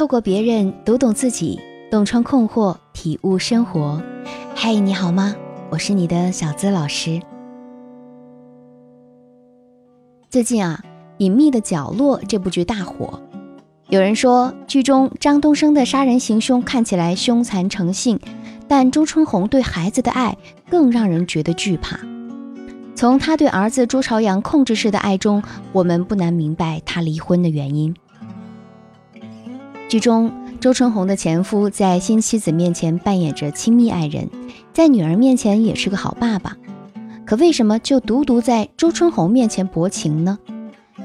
透过别人读懂自己，洞穿困惑，体悟生活。嗨，你好吗？我是你的小资老师。最近啊，《隐秘的角落》这部剧大火，有人说剧中张东升的杀人行凶看起来凶残成性，但周春红对孩子的爱更让人觉得惧怕。从他对儿子朱朝阳控制式的爱中，我们不难明白他离婚的原因。剧中，周春红的前夫在新妻子面前扮演着亲密爱人，在女儿面前也是个好爸爸。可为什么就独独在周春红面前薄情呢？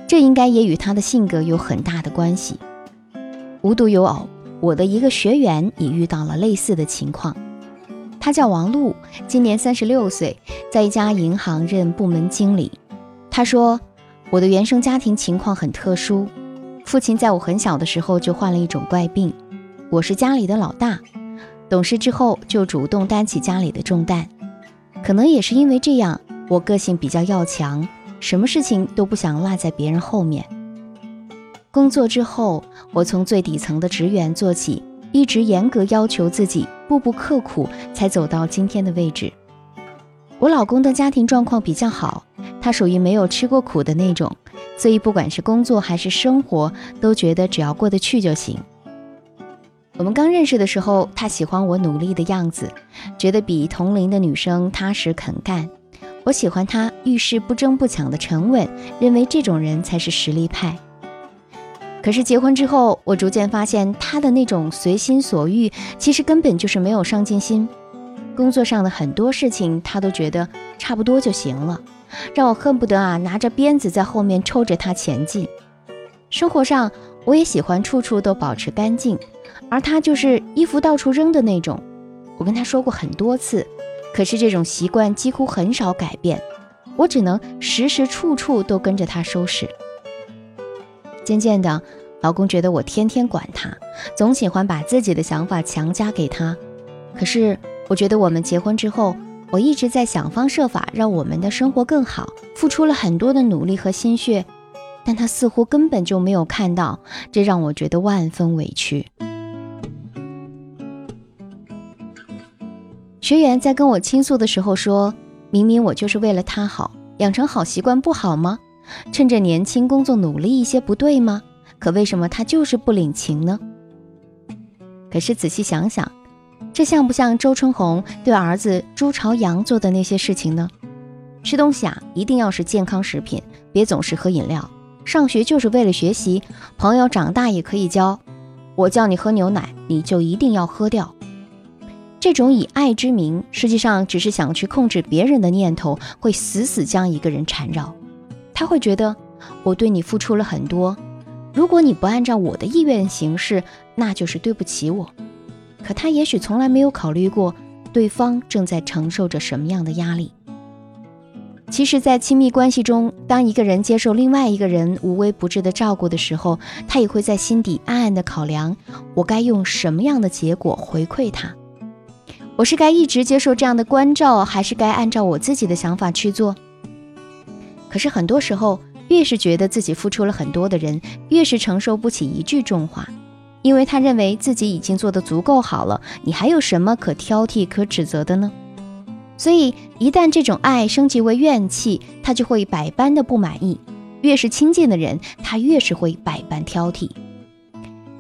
这应该也与他的性格有很大的关系。无独有偶，我的一个学员也遇到了类似的情况。他叫王璐，今年三十六岁，在一家银行任部门经理。他说：“我的原生家庭情况很特殊，父亲在我很小的时候就患了一种怪病。我是家里的老大，懂事之后就主动担起家里的重担。可能也是因为这样，我个性比较要强，什么事情都不想落在别人后面。工作之后，我从最底层的职员做起。”一直严格要求自己，步步刻苦，才走到今天的位置。我老公的家庭状况比较好，他属于没有吃过苦的那种，所以不管是工作还是生活，都觉得只要过得去就行。我们刚认识的时候，他喜欢我努力的样子，觉得比同龄的女生踏实肯干。我喜欢他遇事不争不抢的沉稳，认为这种人才是实力派。可是结婚之后，我逐渐发现他的那种随心所欲，其实根本就是没有上进心。工作上的很多事情，他都觉得差不多就行了，让我恨不得啊拿着鞭子在后面抽着他前进。生活上，我也喜欢处处都保持干净，而他就是衣服到处扔的那种。我跟他说过很多次，可是这种习惯几乎很少改变，我只能时时处处都跟着他收拾。渐渐的，老公觉得我天天管他，总喜欢把自己的想法强加给他。可是，我觉得我们结婚之后，我一直在想方设法让我们的生活更好，付出了很多的努力和心血，但他似乎根本就没有看到，这让我觉得万分委屈。学员在跟我倾诉的时候说：“明明我就是为了他好，养成好习惯不好吗？”趁着年轻工作努力一些不对吗？可为什么他就是不领情呢？可是仔细想想，这像不像周春红对儿子朱朝阳做的那些事情呢？吃东西啊，一定要是健康食品，别总是喝饮料。上学就是为了学习，朋友长大也可以交。我叫你喝牛奶，你就一定要喝掉。这种以爱之名，实际上只是想去控制别人的念头，会死死将一个人缠绕。他会觉得我对你付出了很多，如果你不按照我的意愿行事，那就是对不起我。可他也许从来没有考虑过对方正在承受着什么样的压力。其实，在亲密关系中，当一个人接受另外一个人无微不至的照顾的时候，他也会在心底暗暗的考量：我该用什么样的结果回馈他？我是该一直接受这样的关照，还是该按照我自己的想法去做？可是很多时候，越是觉得自己付出了很多的人，越是承受不起一句重话，因为他认为自己已经做得足够好了，你还有什么可挑剔、可指责的呢？所以，一旦这种爱升级为怨气，他就会百般的不满意。越是亲近的人，他越是会百般挑剔。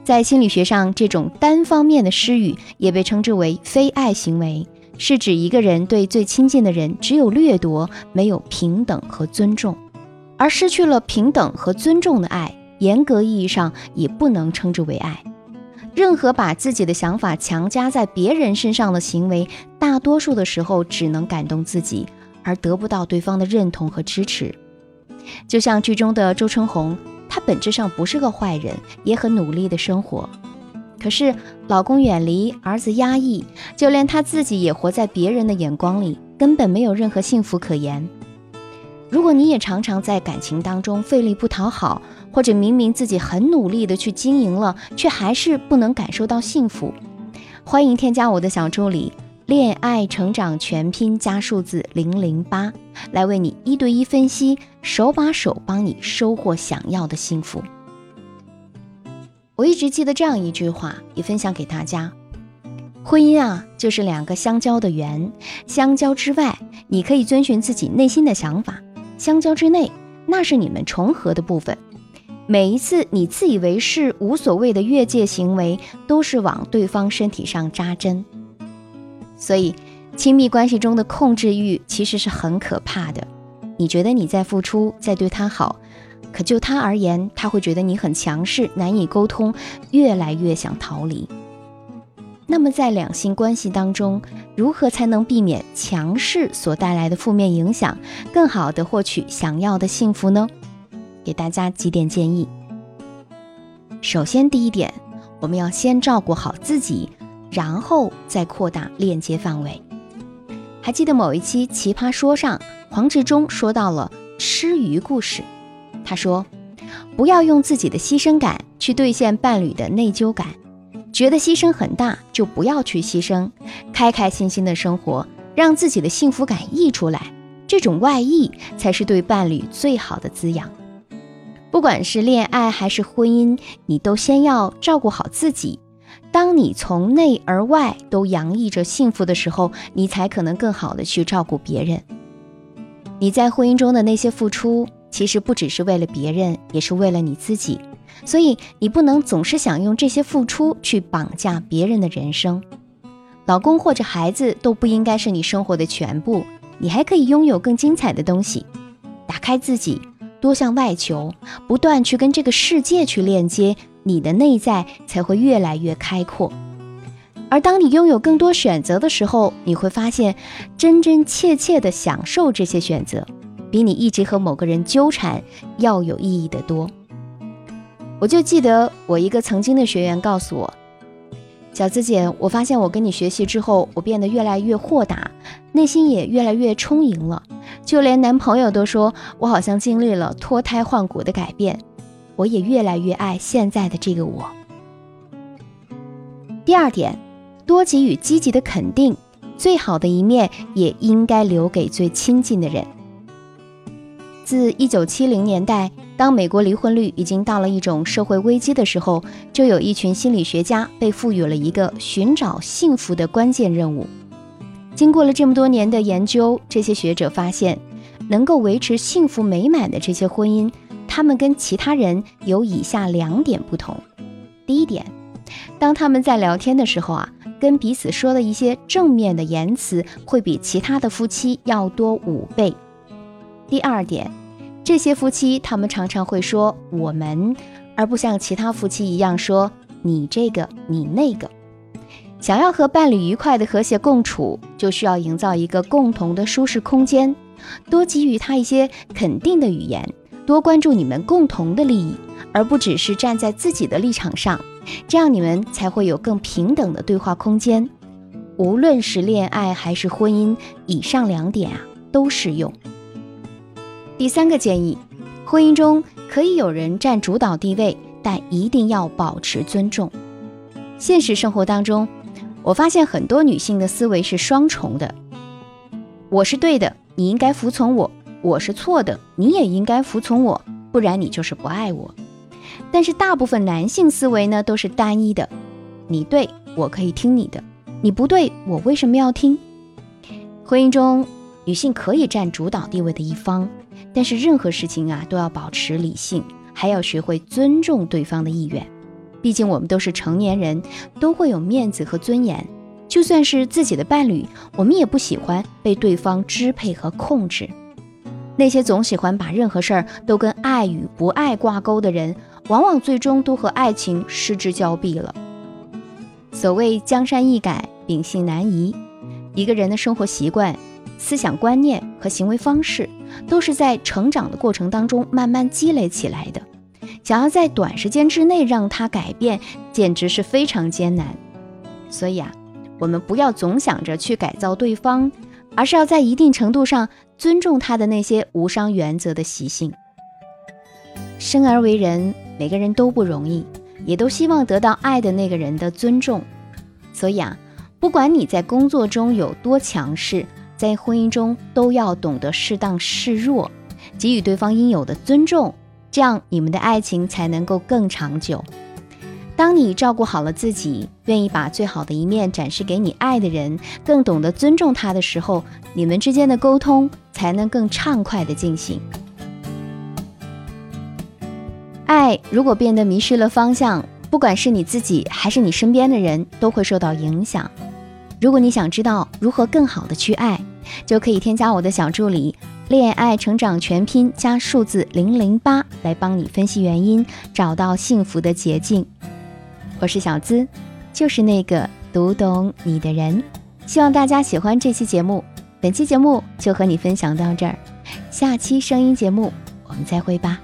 在心理学上，这种单方面的施予也被称之为非爱行为。是指一个人对最亲近的人只有掠夺，没有平等和尊重，而失去了平等和尊重的爱，严格意义上也不能称之为爱。任何把自己的想法强加在别人身上的行为，大多数的时候只能感动自己，而得不到对方的认同和支持。就像剧中的周春红，她本质上不是个坏人，也很努力的生活。可是，老公远离，儿子压抑，就连她自己也活在别人的眼光里，根本没有任何幸福可言。如果你也常常在感情当中费力不讨好，或者明明自己很努力的去经营了，却还是不能感受到幸福，欢迎添加我的小助理“恋爱成长全拼加数字零零八”，来为你一对一分析，手把手帮你收获想要的幸福。我一直记得这样一句话，也分享给大家：婚姻啊，就是两个相交的圆，相交之外，你可以遵循自己内心的想法；相交之内，那是你们重合的部分。每一次你自以为是、无所谓的越界行为，都是往对方身体上扎针。所以，亲密关系中的控制欲其实是很可怕的。你觉得你在付出，在对他好，可就他而言，他会觉得你很强势，难以沟通，越来越想逃离。那么，在两性关系当中，如何才能避免强势所带来的负面影响，更好的获取想要的幸福呢？给大家几点建议。首先，第一点，我们要先照顾好自己，然后再扩大链接范围。还记得某一期《奇葩说》上，黄志忠说到了吃鱼故事。他说：“不要用自己的牺牲感去兑现伴侣的内疚感，觉得牺牲很大就不要去牺牲，开开心心的生活，让自己的幸福感溢出来，这种外溢才是对伴侣最好的滋养。”不管是恋爱还是婚姻，你都先要照顾好自己。当你从内而外都洋溢着幸福的时候，你才可能更好的去照顾别人。你在婚姻中的那些付出，其实不只是为了别人，也是为了你自己。所以你不能总是想用这些付出去绑架别人的人生。老公或者孩子都不应该是你生活的全部，你还可以拥有更精彩的东西。打开自己。多向外求，不断去跟这个世界去链接，你的内在才会越来越开阔。而当你拥有更多选择的时候，你会发现，真真切切的享受这些选择，比你一直和某个人纠缠要有意义的多。我就记得我一个曾经的学员告诉我。小资姐，我发现我跟你学习之后，我变得越来越豁达，内心也越来越充盈了。就连男朋友都说我好像经历了脱胎换骨的改变，我也越来越爱现在的这个我。第二点，多给予积极的肯定，最好的一面也应该留给最亲近的人。自一九七零年代。当美国离婚率已经到了一种社会危机的时候，就有一群心理学家被赋予了一个寻找幸福的关键任务。经过了这么多年的研究，这些学者发现，能够维持幸福美满的这些婚姻，他们跟其他人有以下两点不同。第一点，当他们在聊天的时候啊，跟彼此说的一些正面的言辞会比其他的夫妻要多五倍。第二点。这些夫妻，他们常常会说“我们”，而不像其他夫妻一样说“你这个，你那个”。想要和伴侣愉快的和谐共处，就需要营造一个共同的舒适空间，多给予他一些肯定的语言，多关注你们共同的利益，而不只是站在自己的立场上，这样你们才会有更平等的对话空间。无论是恋爱还是婚姻，以上两点啊都适用。第三个建议，婚姻中可以有人占主导地位，但一定要保持尊重。现实生活当中，我发现很多女性的思维是双重的：我是对的，你应该服从我；我是错的，你也应该服从我，不然你就是不爱我。但是大部分男性思维呢，都是单一的：你对我可以听你的，你不对我为什么要听？婚姻中，女性可以占主导地位的一方。但是任何事情啊，都要保持理性，还要学会尊重对方的意愿。毕竟我们都是成年人，都会有面子和尊严。就算是自己的伴侣，我们也不喜欢被对方支配和控制。那些总喜欢把任何事儿都跟爱与不爱挂钩的人，往往最终都和爱情失之交臂了。所谓江山易改，秉性难移。一个人的生活习惯。思想观念和行为方式都是在成长的过程当中慢慢积累起来的，想要在短时间之内让他改变，简直是非常艰难。所以啊，我们不要总想着去改造对方，而是要在一定程度上尊重他的那些无伤原则的习性。生而为人，每个人都不容易，也都希望得到爱的那个人的尊重。所以啊，不管你在工作中有多强势，在婚姻中都要懂得适当示弱，给予对方应有的尊重，这样你们的爱情才能够更长久。当你照顾好了自己，愿意把最好的一面展示给你爱的人，更懂得尊重他的时候，你们之间的沟通才能更畅快的进行。爱如果变得迷失了方向，不管是你自己还是你身边的人，都会受到影响。如果你想知道如何更好的去爱，就可以添加我的小助理“恋爱成长全拼”加数字零零八来帮你分析原因，找到幸福的捷径。我是小资，就是那个读懂你的人。希望大家喜欢这期节目，本期节目就和你分享到这儿，下期声音节目我们再会吧。